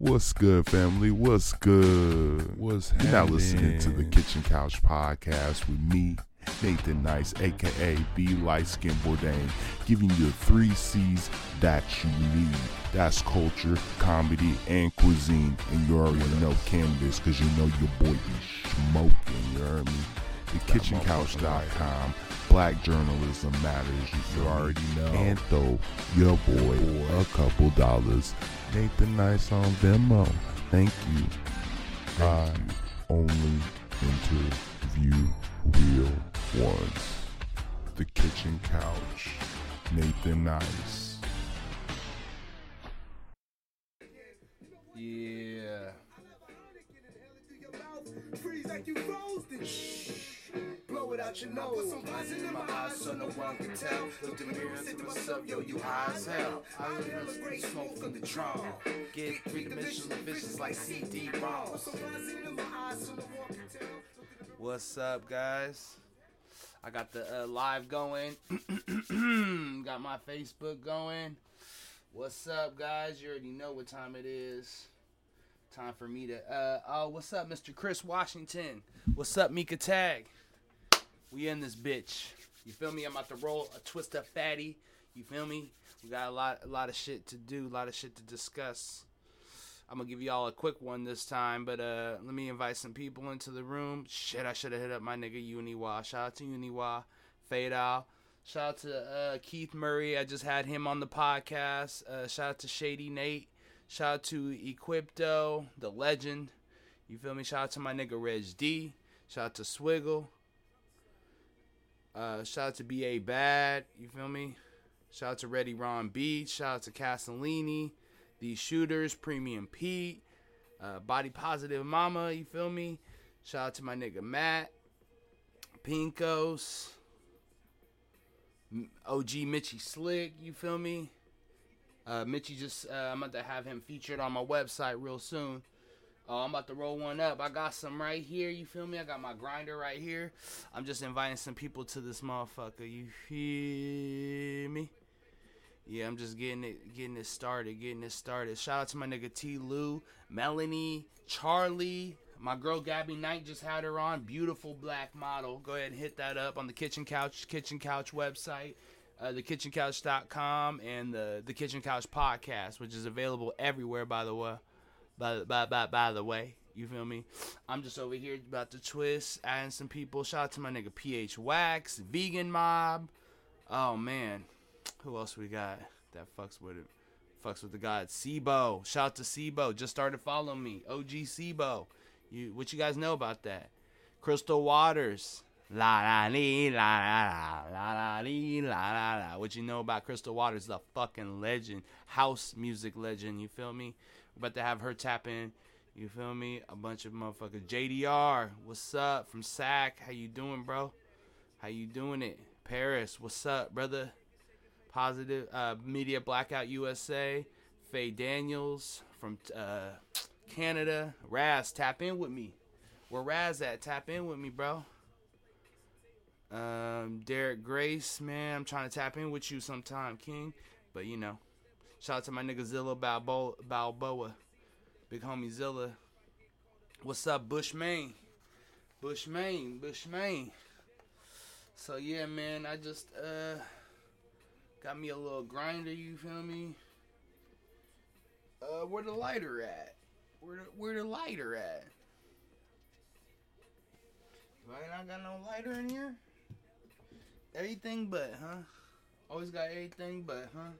What's good, family? What's good? What's happening? You're now listening to the Kitchen Couch Podcast with me, Nathan Nice, aka B Light Skin Bourdain, giving you the three C's that you need. That's culture, comedy, and cuisine. And you already know cannabis because you know your boy be smoking. You heard me? TheKitchenCouch.com. Black journalism matters. You, feel You already know. And throw your boy, Boy. a couple dollars. Nathan Nice on Venmo. Thank you. I only interview real ones. The Kitchen Couch. Nathan Nice. Yeah. Blow it out your nose. Put some vines in my eyes so no one can tell. Look in the mirror, say to myself, yo, you high as hell. I inhale a great smoke from the drum. Get three dimensional visions like can tell. What's up, guys? I got the uh, live going. got my Facebook going. What's up, guys? You already know what time it is. Time for me to. Uh, oh, what's up, Mr. Chris Washington? What's up, Mika Tag? We in this bitch. You feel me? I'm about to roll a twist up fatty. You feel me? We got a lot, a lot of shit to do, a lot of shit to discuss. I'm gonna give y'all a quick one this time, but uh, let me invite some people into the room. Shit, I should have hit up my nigga Uniwa. Shout out to Uniwa, Fade Out. Shout out to uh, Keith Murray. I just had him on the podcast. Uh, shout out to Shady Nate. Shout out to Equipto, the legend. You feel me? Shout out to my nigga Reg D. Shout out to Swiggle. Uh, shout out to BA Bad. You feel me? Shout out to Ready Ron Beach. Shout out to Castellini. These shooters, Premium Pete, uh, Body Positive Mama, you feel me? Shout out to my nigga Matt, Pinkos, OG Mitchy Slick, you feel me? Uh, Mitchy just, uh, I'm about to have him featured on my website real soon. Oh, I'm about to roll one up. I got some right here, you feel me? I got my grinder right here. I'm just inviting some people to this motherfucker, you feel me? Yeah, I'm just getting it, getting it started, getting it started. Shout out to my nigga T. Lou, Melanie, Charlie, my girl Gabby Knight just had her on. Beautiful black model. Go ahead and hit that up on the Kitchen Couch, Kitchen Couch website, uh, thekitchencouch.com, and the the Kitchen Couch podcast, which is available everywhere. By the way, by by by by the way. You feel me? I'm just over here about to twist, adding some people. Shout out to my nigga PH Wax, Vegan Mob. Oh man, who else we got that fucks with it? Fucks with the god Sibo. Shout out to Sibo. Just started following me. OG Sibo. You what you guys know about that? Crystal Waters. La la lee, la la la la la lee, la la la. What you know about Crystal Waters? The fucking legend, house music legend. You feel me? About to have her tap in. You feel me? A bunch of motherfuckers. JDR, what's up from SAC? How you doing, bro? How you doing it? Paris, what's up, brother? Positive uh, Media Blackout USA. Faye Daniels from uh, Canada. Raz, tap in with me. Where Raz at? Tap in with me, bro. Um, Derek Grace, man, I'm trying to tap in with you sometime, King. But you know, shout out to my nigga Zilla Balboa, Balboa. big homie Zilla. What's up, Bush Maine? Bush Maine, Bush. So yeah, man, I just uh got me a little grinder. You feel me? Uh, where the lighter at? Where the, where the lighter at? Do I not got no lighter in here? Everything but, huh? Always got everything but, huh?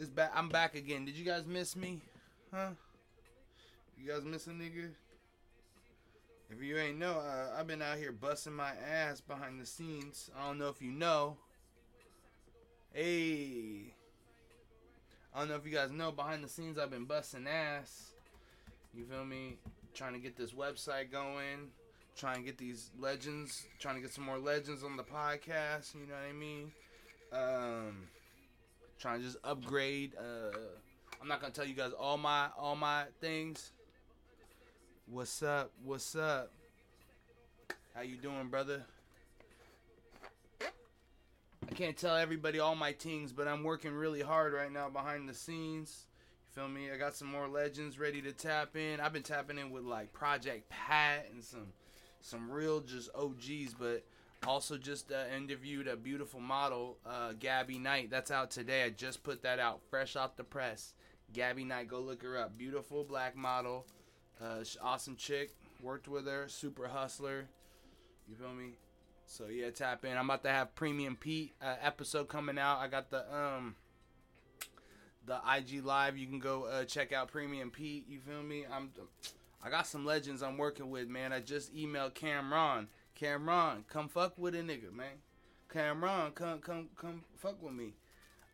It's back. I'm back again. Did you guys miss me? Huh? You guys miss a nigga? If you ain't know, uh, I've been out here busting my ass behind the scenes. I don't know if you know. Hey. I don't know if you guys know, behind the scenes, I've been busting ass. You feel me? Trying to get this website going. Trying to get these legends. Trying to get some more legends on the podcast. You know what I mean? Um, trying to just upgrade. Uh, I'm not gonna tell you guys all my all my things. What's up? What's up? How you doing, brother? I can't tell everybody all my things, but I'm working really hard right now behind the scenes. You feel me? I got some more legends ready to tap in. I've been tapping in with like Project Pat and some some real just OGs, but also just uh, interviewed a beautiful model, uh, Gabby Knight. That's out today. I just put that out, fresh off the press. Gabby Knight, go look her up. Beautiful black model, uh, awesome chick. Worked with her, super hustler. You feel me? So yeah, tap in. I'm about to have Premium Pete uh, episode coming out. I got the um the IG live. You can go uh, check out Premium Pete. You feel me? I'm I got some legends I'm working with, man. I just emailed Cameron. Cameron, come fuck with a nigga, man. Cameron, come come come fuck with me.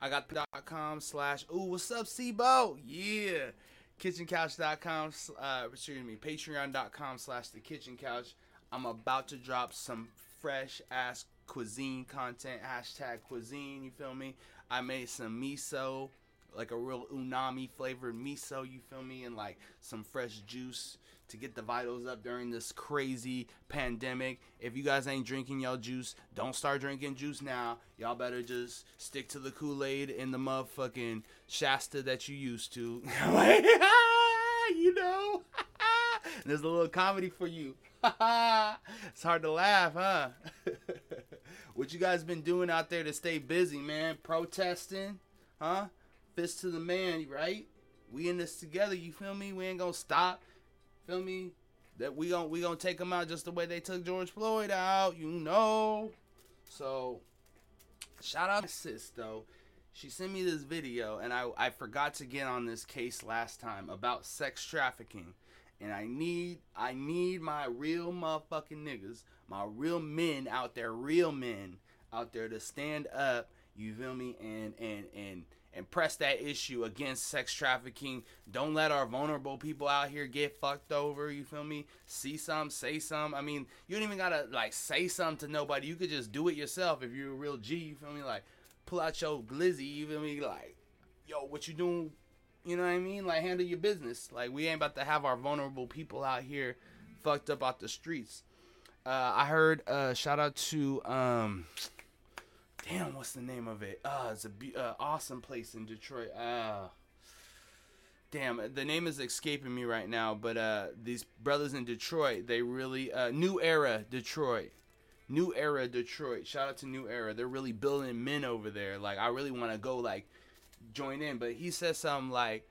I got com slash ooh what's up Sibo? Yeah. Kitchencouch.com uh excuse me, patreon.com slash the kitchen couch. I'm about to drop some fresh ass cuisine content, hashtag cuisine, you feel me? I made some miso, like a real umami flavored miso, you feel me? And like some fresh juice to get the vitals up during this crazy pandemic. If you guys ain't drinking y'all juice, don't start drinking juice now. Y'all better just stick to the Kool Aid and the motherfucking Shasta that you used to. you know? There's a little comedy for you. it's hard to laugh, huh? what you guys been doing out there to stay busy, man? Protesting, huh? Fist to the man, right? We in this together. You feel me? We ain't gonna stop. Feel me? That we gon' we gonna take them out just the way they took George Floyd out. You know. So, shout out to sis though. She sent me this video, and I I forgot to get on this case last time about sex trafficking and I need I need my real motherfucking niggas, my real men out there, real men out there to stand up, you feel me, and and and and press that issue against sex trafficking. Don't let our vulnerable people out here get fucked over, you feel me? See some, say some. I mean, you don't even gotta like say something to nobody. You could just do it yourself if you're a real G, you feel me? Like pull out your glizzy, you feel me? Like, yo, what you doing you know what I mean? Like handle your business. Like we ain't about to have our vulnerable people out here fucked up out the streets. Uh, I heard uh, shout out to um, damn, what's the name of it? Uh, it's a be- uh, awesome place in Detroit. Uh, damn, the name is escaping me right now. But uh, these brothers in Detroit, they really uh, New Era Detroit. New Era Detroit. Shout out to New Era. They're really building men over there. Like I really want to go like join in, but he says something like,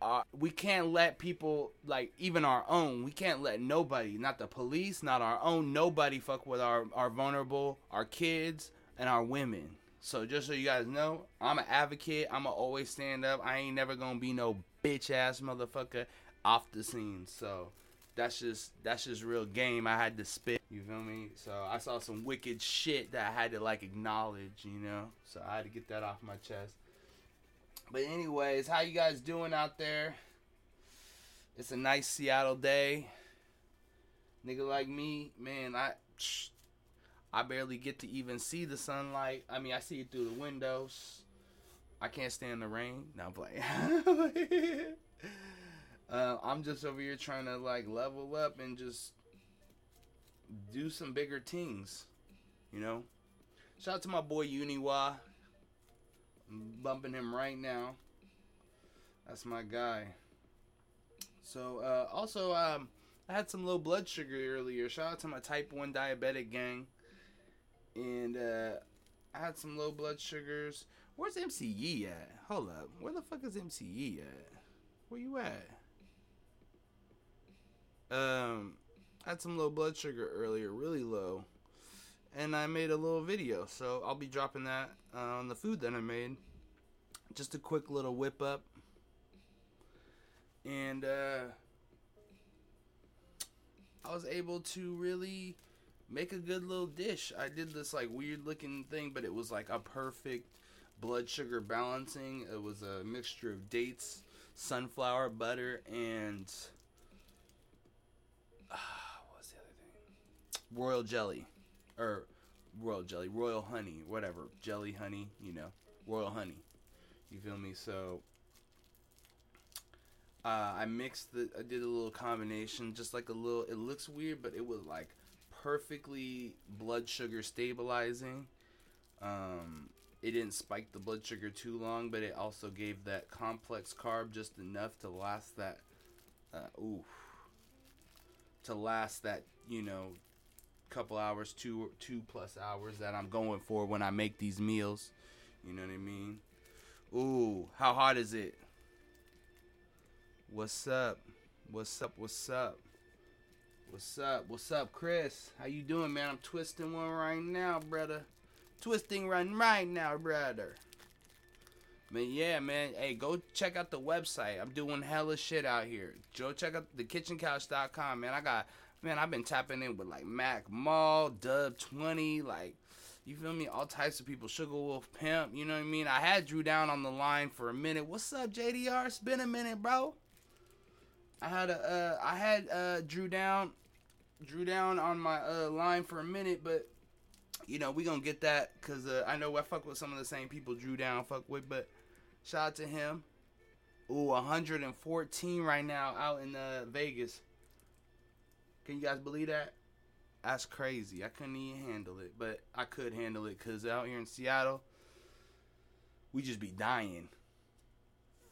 uh, "We can't let people like even our own. We can't let nobody, not the police, not our own, nobody fuck with our our vulnerable, our kids, and our women." So just so you guys know, I'm an advocate. I'ma always stand up. I ain't never gonna be no bitch ass motherfucker off the scene. So that's just that's just real game. I had to spit. You feel me? So I saw some wicked shit that I had to like acknowledge. You know, so I had to get that off my chest. But anyways, how you guys doing out there? It's a nice Seattle day. Nigga like me, man, I I barely get to even see the sunlight. I mean, I see it through the windows. I can't stand the rain. Now I'm. Uh, I'm just over here trying to like level up and just do some bigger things, you know. Shout out to my boy Uniwa. I'm bumping him right now. That's my guy. So uh, also, um, I had some low blood sugar earlier. Shout out to my type one diabetic gang. And uh, I had some low blood sugars. Where's MCE at? Hold up. Where the fuck is MCE at? Where you at? Um, I had some low blood sugar earlier, really low, and I made a little video. So I'll be dropping that uh, on the food that I made. Just a quick little whip up, and uh, I was able to really make a good little dish. I did this like weird looking thing, but it was like a perfect blood sugar balancing. It was a mixture of dates, sunflower butter, and what's the other thing? Royal jelly, or royal jelly, royal honey, whatever, jelly honey, you know, royal honey. You feel me? So uh, I mixed the, I did a little combination, just like a little. It looks weird, but it was like perfectly blood sugar stabilizing. Um, it didn't spike the blood sugar too long, but it also gave that complex carb just enough to last that, uh, ooh, to last that you know, couple hours, two two plus hours that I'm going for when I make these meals. You know what I mean? Ooh, how hot is it? What's up? What's up? What's up? What's up? What's up, Chris? How you doing, man? I'm twisting one right now, brother. Twisting one right now, brother. Man, yeah, man. Hey, go check out the website. I'm doing hella shit out here. Go check out thekitchencouch.com, man. I got, man, I've been tapping in with like Mac Mall, Dub 20, like, you feel me? All types of people. Sugar Wolf Pimp, you know what I mean? I had Dru Down on the line for a minute. What's up, JDR? It's been a minute, bro. I had a, uh, I had uh, Dru Down, Dru Down on my uh, line for a minute, but you know we gonna get that because uh, I know I fuck with some of the same people Dru Down fuck with, but shout out to him. Ooh, 114 right now out in uh, Vegas. Can you guys believe that? That's crazy. I couldn't even handle it, but I could handle it because out here in Seattle, we just be dying.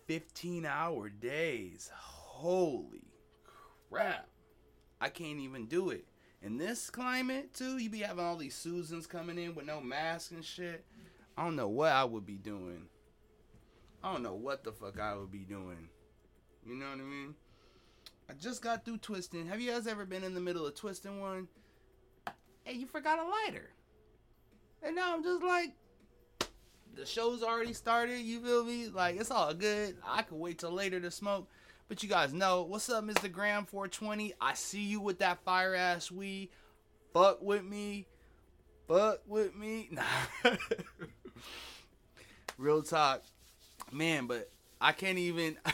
15 hour days holy crap. I can't even do it. In this climate, too, you be having all these Susans coming in with no mask and shit. I don't know what I would be doing. I don't know what the fuck I would be doing. You know what I mean? I just got through twisting. Have you guys ever been in the middle of twisting one? Hey, you forgot a lighter. And now I'm just like, the show's already started. You feel me? Like, it's all good. I can wait till later to smoke. But you guys know, what's up, Mr. Graham 420? I see you with that fire ass weed. Fuck with me. Fuck with me. Nah. Real talk. Man, but I can't even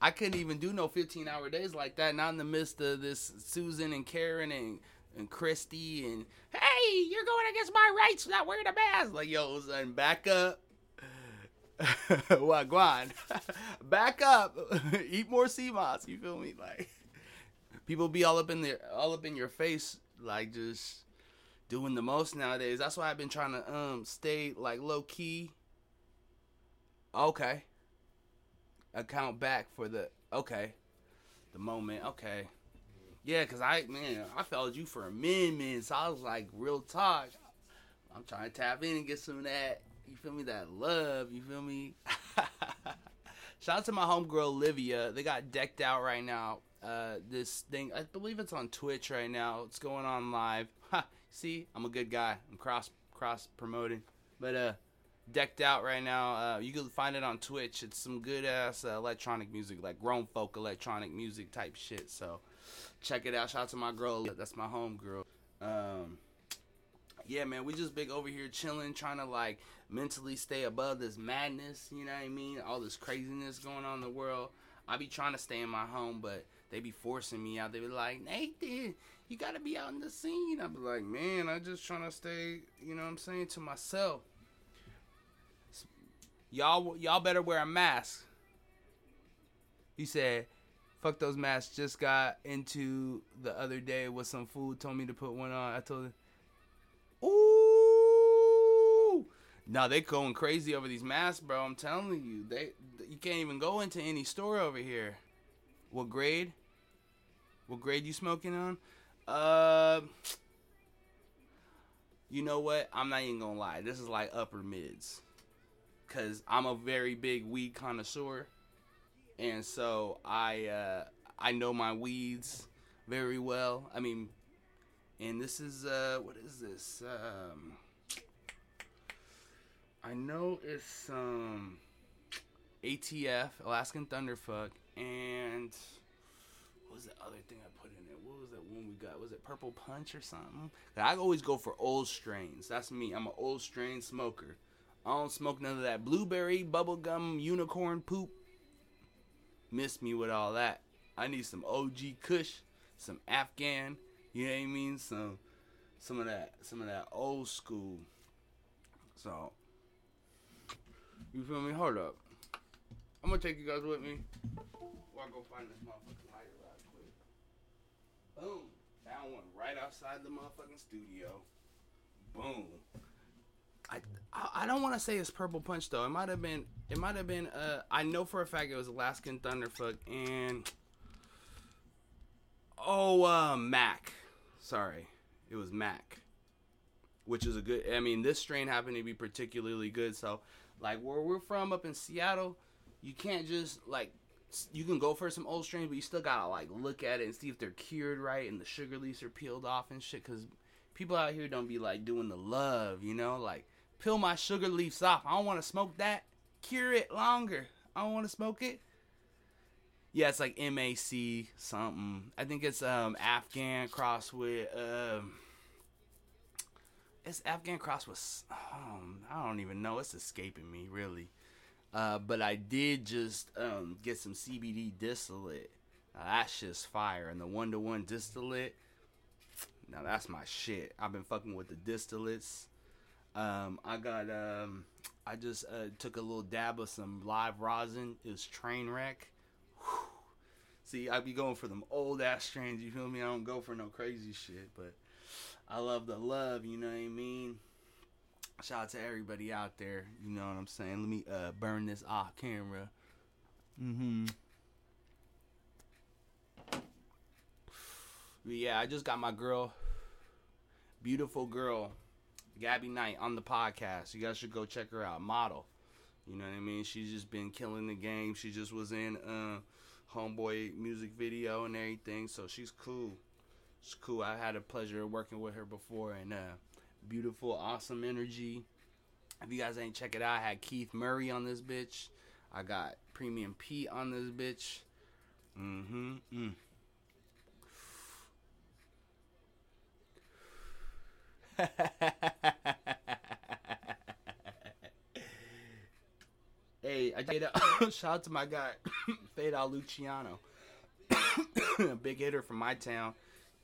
I couldn't even do no 15 hour days like that, not in the midst of this Susan and Karen and and Christy and hey, you're going against my rights not wearing a mask. Like, yo, son, back up. Wagwan. Back up. Eat more sea moss. You feel me? Like people be all up in there, all up in your face, like just doing the most nowadays. That's why I've been trying to um stay like low key. Okay. Account back for the okay, the moment. Okay. Yeah, cause I man, I followed you for a minute, so I was like, real talk. I'm trying to tap in and get some of that you feel me? That love, you feel me? Shout out to my homegirl Olivia. They got decked out right now. Uh, this thing, I believe it's on Twitch right now. It's going on live. Ha, see, I'm a good guy. I'm cross cross promoting, but uh, decked out right now. Uh, you can find it on Twitch. It's some good ass uh, electronic music, like grown folk electronic music type shit. So check it out. Shout out to my girl. That's my homegirl. Um, yeah, man, we just big over here chilling, trying to like mentally stay above this madness. You know what I mean? All this craziness going on in the world. I be trying to stay in my home, but they be forcing me out. They be like, Nathan, you gotta be out in the scene. I be like, man, I just trying to stay. You know what I'm saying to myself. Y'all, y'all better wear a mask. He said, "Fuck those masks." Just got into the other day with some food. Told me to put one on. I told him Ooh. now they going crazy over these masks, bro. I'm telling you, they you can't even go into any store over here. What grade? What grade you smoking on? Uh, you know what? I'm not even gonna lie. This is like upper mids, cause I'm a very big weed connoisseur, and so I uh, I know my weeds very well. I mean, and this is uh what is this? Um i know it's um atf alaskan thunderfuck and what was the other thing i put in it? What was that one we got? Was it purple punch or something? I always go for old strains. That's me. I'm an old strain smoker i don't smoke none of that blueberry bubblegum unicorn poop miss me with all that i need some og kush some afghan you know what I mean? Some some of that some of that old school. So you feel me? Hold up. I'm gonna take you guys with me. Or I go find this motherfucking lighter quick. Boom. Found one right outside the motherfucking studio. Boom. I I, don't want to say it's Purple Punch though. It might have been. It might have been. Uh, I know for a fact it was Alaskan Thunderfuck and oh, uh, Mac. Sorry, it was Mac, which is a good. I mean, this strain happened to be particularly good. So, like where we're from up in Seattle, you can't just like you can go for some old strains, but you still gotta like look at it and see if they're cured right and the sugar leaves are peeled off and shit. Cause people out here don't be like doing the love, you know, like peel my sugar leaves off. I don't want to smoke that. Cure it longer. I don't want to smoke it. Yeah, it's like MAC something. I think it's um Afghan cross with um. It's Afghan cross with. Um, I don't even know. It's escaping me really. Uh, but I did just um, get some CBD distillate. That's just fire. And the one to one distillate, now that's my shit. I've been fucking with the distillates. Um, I got, um, I just uh, took a little dab of some live rosin. It was train wreck. Whew. See, I be going for them old ass strains. You feel me? I don't go for no crazy shit, but I love the love. You know what I mean? Shout out to everybody out there. You know what I'm saying? Let me uh, burn this off camera. Mm-hmm. Yeah, I just got my girl, beautiful girl, Gabby Knight on the podcast. You guys should go check her out. Model. You know what I mean? She's just been killing the game. She just was in uh Homeboy music video and everything. So she's cool. She's cool. I had a pleasure working with her before and uh beautiful, awesome energy. If you guys ain't check it out, I had Keith Murray on this bitch. I got Premium Pete on this bitch. Mm-hmm. Mm. Hey, I did a shout out to my guy Fade Luciano, a big hitter from my town.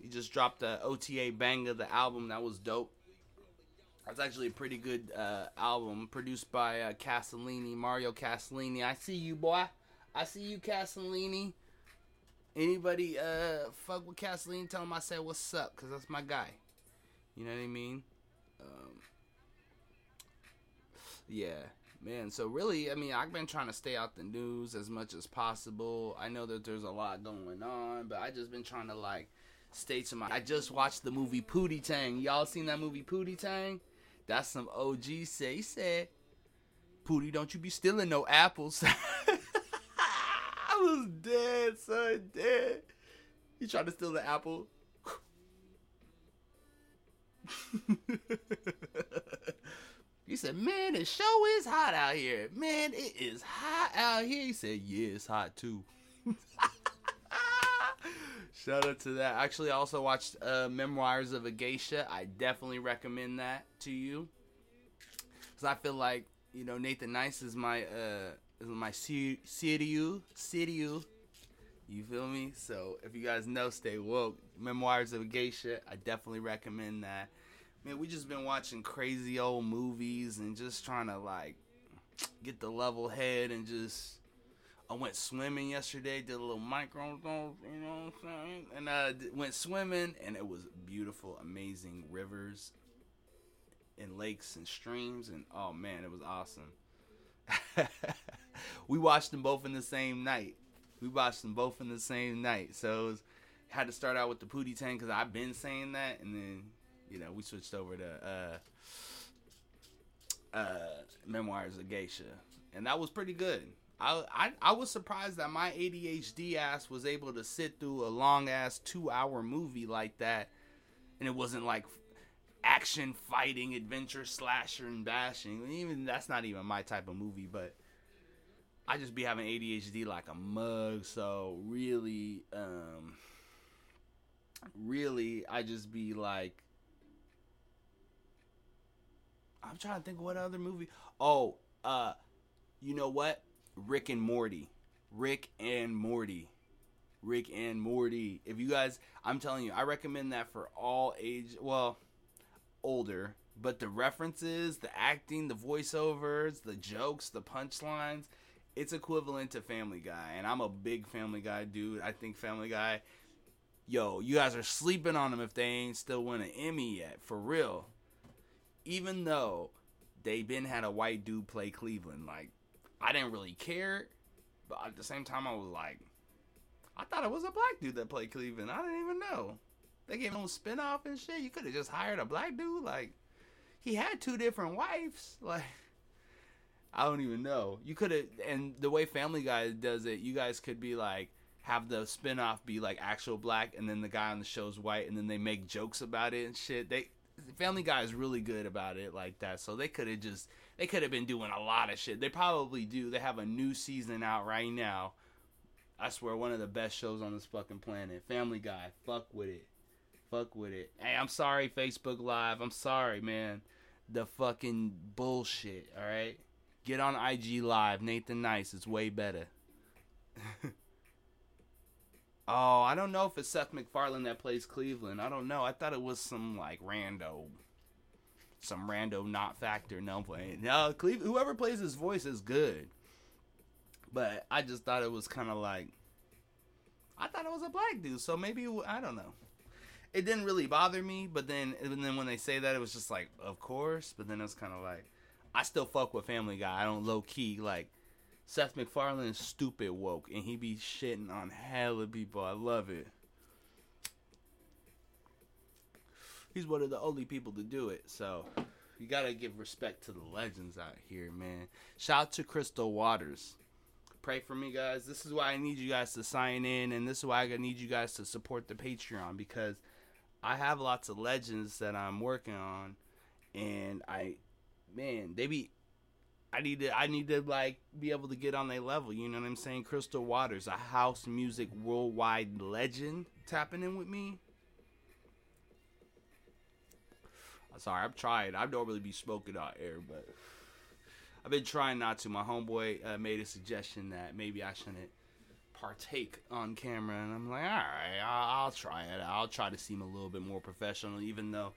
He just dropped the OTA banger, the album that was dope. That's actually a pretty good uh, album produced by uh, Castellini, Mario Castellini. I see you, boy. I see you, Castellini. Anybody uh, fuck with Castellini, tell him I said what's up, because that's my guy. You know what I mean? Um, yeah, man. So, really, I mean, I've been trying to stay out the news as much as possible. I know that there's a lot going on, but I just been trying to, like, stay to my. I just watched the movie Pootie Tang. Y'all seen that movie Pootie Tang? That's some OG say said. Pootie, don't you be stealing no apples. I was dead, son, dead. He tried to steal the apple. he said, Man, it show is hot out here. Man, it is hot out here. He said, Yeah, it's hot too. Shout out to that. Actually, I also watched uh, Memoirs of a Geisha. I definitely recommend that to you. Cause I feel like you know Nathan Nice is my uh is my Siriu Siriu. You feel me? So if you guys know, stay woke. Memoirs of a Geisha. I definitely recommend that. Man, we just been watching crazy old movies and just trying to like get the level head and just I went swimming yesterday, did a little micro, you know what I'm saying? And uh, went swimming, and it was beautiful, amazing rivers and lakes and streams, and oh man, it was awesome. we watched them both in the same night. We watched them both in the same night, so it was, had to start out with the Pootie Tang because I've been saying that, and then you know we switched over to uh, uh, Memoirs of Geisha, and that was pretty good. I, I I was surprised that my ADHD ass was able to sit through a long ass two hour movie like that, and it wasn't like action, fighting, adventure, slasher, and bashing. Even that's not even my type of movie, but I just be having ADHD like a mug. So really, um, really, I just be like, I'm trying to think what other movie. Oh, uh, you know what? Rick and Morty. Rick and Morty. Rick and Morty. If you guys, I'm telling you, I recommend that for all age, well, older, but the references, the acting, the voiceovers, the jokes, the punchlines, it's equivalent to Family Guy. And I'm a big Family Guy dude. I think Family Guy, yo, you guys are sleeping on them if they ain't still win an Emmy yet, for real. Even though they been had a white dude play Cleveland. Like, I didn't really care, but at the same time, I was like, I thought it was a black dude that played Cleveland. I didn't even know. They gave him a spinoff and shit. You could have just hired a black dude. Like, he had two different wives. Like, I don't even know. You could have, and the way Family Guy does it, you guys could be like, have the spinoff be like actual black, and then the guy on the show's white, and then they make jokes about it and shit. They Family Guy is really good about it like that. So they could have just they could have been doing a lot of shit. They probably do. They have a new season out right now. I swear, one of the best shows on this fucking planet. Family Guy. Fuck with it. Fuck with it. Hey, I'm sorry, Facebook Live. I'm sorry, man. The fucking bullshit. All right. Get on IG Live. Nathan Nice. It's way better. Oh, I don't know if it's Seth MacFarlane that plays Cleveland. I don't know. I thought it was some like rando, some rando not factor. No. No. Whoever plays his voice is good. But I just thought it was kind of like, I thought it was a black dude. So maybe I don't know. It didn't really bother me, but then and then when they say that, it was just like, of course. But then it's kind of like, I still fuck with Family Guy. I don't low key like Seth MacFarlane is stupid woke, and he be shitting on hella people. I love it. He's one of the only people to do it, so you gotta give respect to the legends out here, man. Shout out to Crystal Waters. Pray for me, guys. This is why I need you guys to sign in, and this is why I need you guys to support the Patreon because I have lots of legends that I'm working on, and I, man, they be I need to I need to like be able to get on their level. You know what I'm saying? Crystal Waters, a house music worldwide legend, tapping in with me. Sorry, I've tried. I don't really be smoking out air, but I've been trying not to. My homeboy uh, made a suggestion that maybe I shouldn't partake on camera, and I'm like, all right, I'll, I'll try it. I'll try to seem a little bit more professional, even though,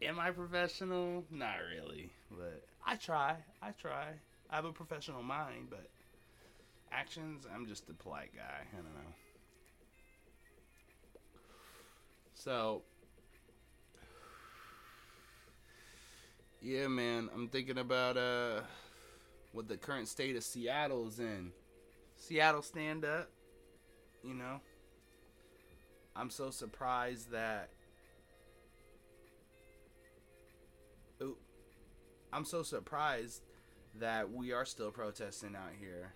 am I professional? Not really, but I try. I try. I have a professional mind, but actions, I'm just a polite guy. I don't know. So, yeah, man, I'm thinking about uh what the current state of Seattle's in. Seattle stand up, you know. I'm so surprised that I'm so surprised that we are still protesting out here.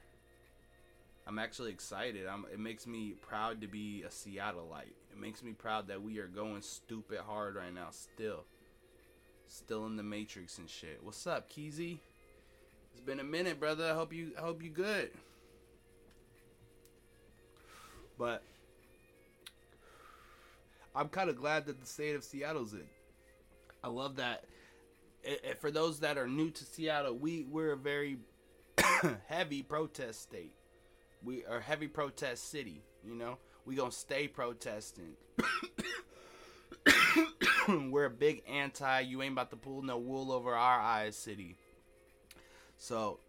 I'm actually excited. I'm, it makes me proud to be a Seattleite. It makes me proud that we are going stupid hard right now. Still, still in the Matrix and shit. What's up, Keezy? It's been a minute, brother. I hope you I hope you good. But I'm kind of glad that the state of Seattle's in. I love that for those that are new to Seattle, we we're a very heavy protest state. We are heavy protest city. You know, we gonna stay protesting. we're a big anti. You ain't about to pull no wool over our eyes city. So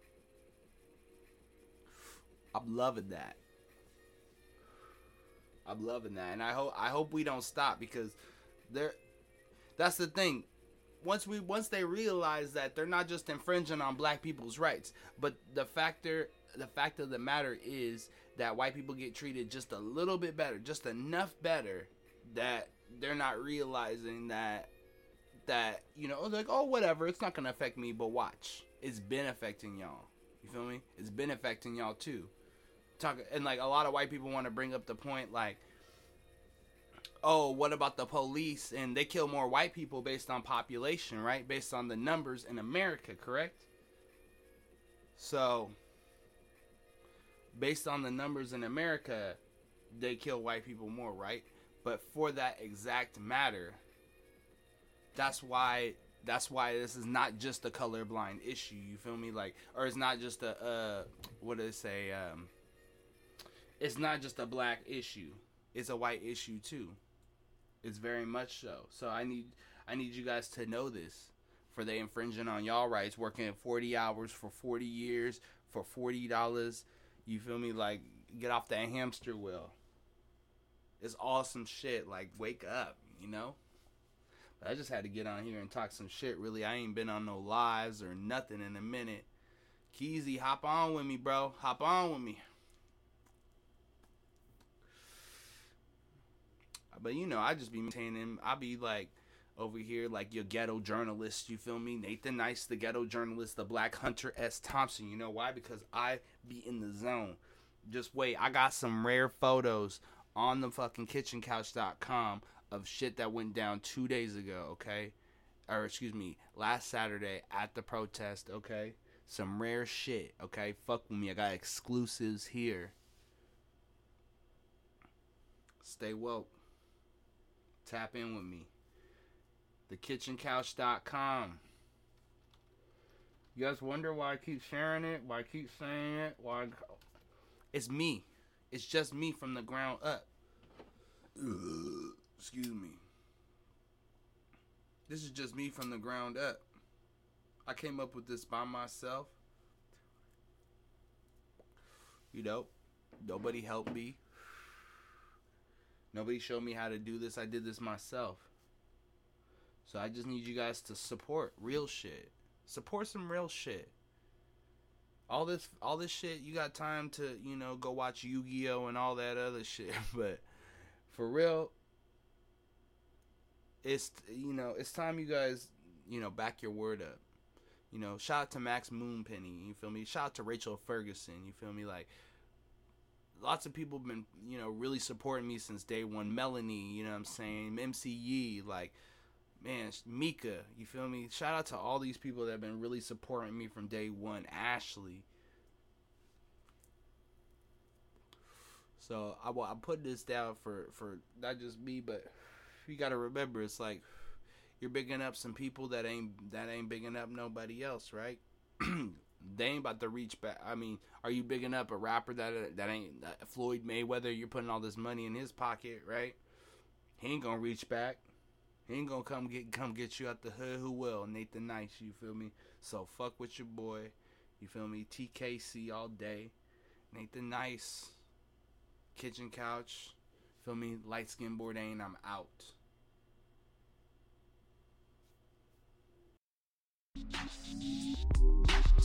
I'm loving that. I'm loving that, and I hope I hope we don't stop because there. That's the thing once we once they realize that they're not just infringing on black people's rights, but the factor the fact of the matter is that white people get treated just a little bit better, just enough better that they're not realizing that that you know like oh whatever it's not gonna affect me but watch. It's been affecting y'all. You feel me? It's been affecting y'all too. Talk and like a lot of white people want to bring up the point like oh, what about the police? And they kill more white people based on population, right? Based on the numbers in America, correct? So, based on the numbers in America, they kill white people more, right? But for that exact matter, that's why that's why this is not just a colorblind issue. You feel me? Like, or it's not just a uh, what do they say? Um, it's not just a black issue. It's a white issue too. It's very much so. So I need I need you guys to know this. For they infringing on y'all rights, working 40 hours for 40 years for $40. You feel me? Like get off that hamster wheel. It's awesome shit. Like wake up, you know? But I just had to get on here and talk some shit. Really, I ain't been on no lives or nothing in a minute. Keezy, hop on with me, bro. Hop on with me. But you know, I just be maintaining. I be like over here, like your ghetto journalist. You feel me? Nathan Nice, the ghetto journalist, the Black Hunter S. Thompson. You know why? Because I be in the zone. Just wait, I got some rare photos on the fucking kitchencouch.com of shit that went down two days ago. Okay, or excuse me, last Saturday at the protest. Okay, some rare shit. Okay, fuck with me. I got exclusives here. Stay woke. Tap in with me. TheKitchenCouch.com. You guys wonder why I keep sharing it? Why I keep saying it? Why? It's me. It's just me from the ground up. Excuse me. This is just me from the ground up. I came up with this by myself. You know, nobody helped me. Nobody showed me how to do this. I did this myself. So I just need you guys to support real shit. Support some real shit. All this all this shit, you got time to, you know, go watch Yu-Gi-Oh and all that other shit, but for real it's you know, it's time you guys, you know, back your word up. You know, shout out to Max Moonpenny, you feel me? Shout out to Rachel Ferguson, you feel me? Like lots of people have been, you know, really supporting me since day one. Melanie, you know what I'm saying? MCE, like, man, Mika, you feel me? Shout out to all these people that have been really supporting me from day one. Ashley. So I, I put this down for, for not just me, but you got to remember, it's like you're bigging up some people that ain't that ain't bigging up nobody else, right? they ain't about to reach back. I mean, are you bigging up a rapper that that ain't that Floyd Mayweather? You're putting all this money in his pocket, right? He ain't gonna reach back. He ain't gonna come get come get you out the hood. Who will? Nathan Nice. You feel me? So fuck with your boy. You feel me? TKC all day. Nathan Nice. Kitchen couch. Feel me? Light skin Bourdain. I'm out.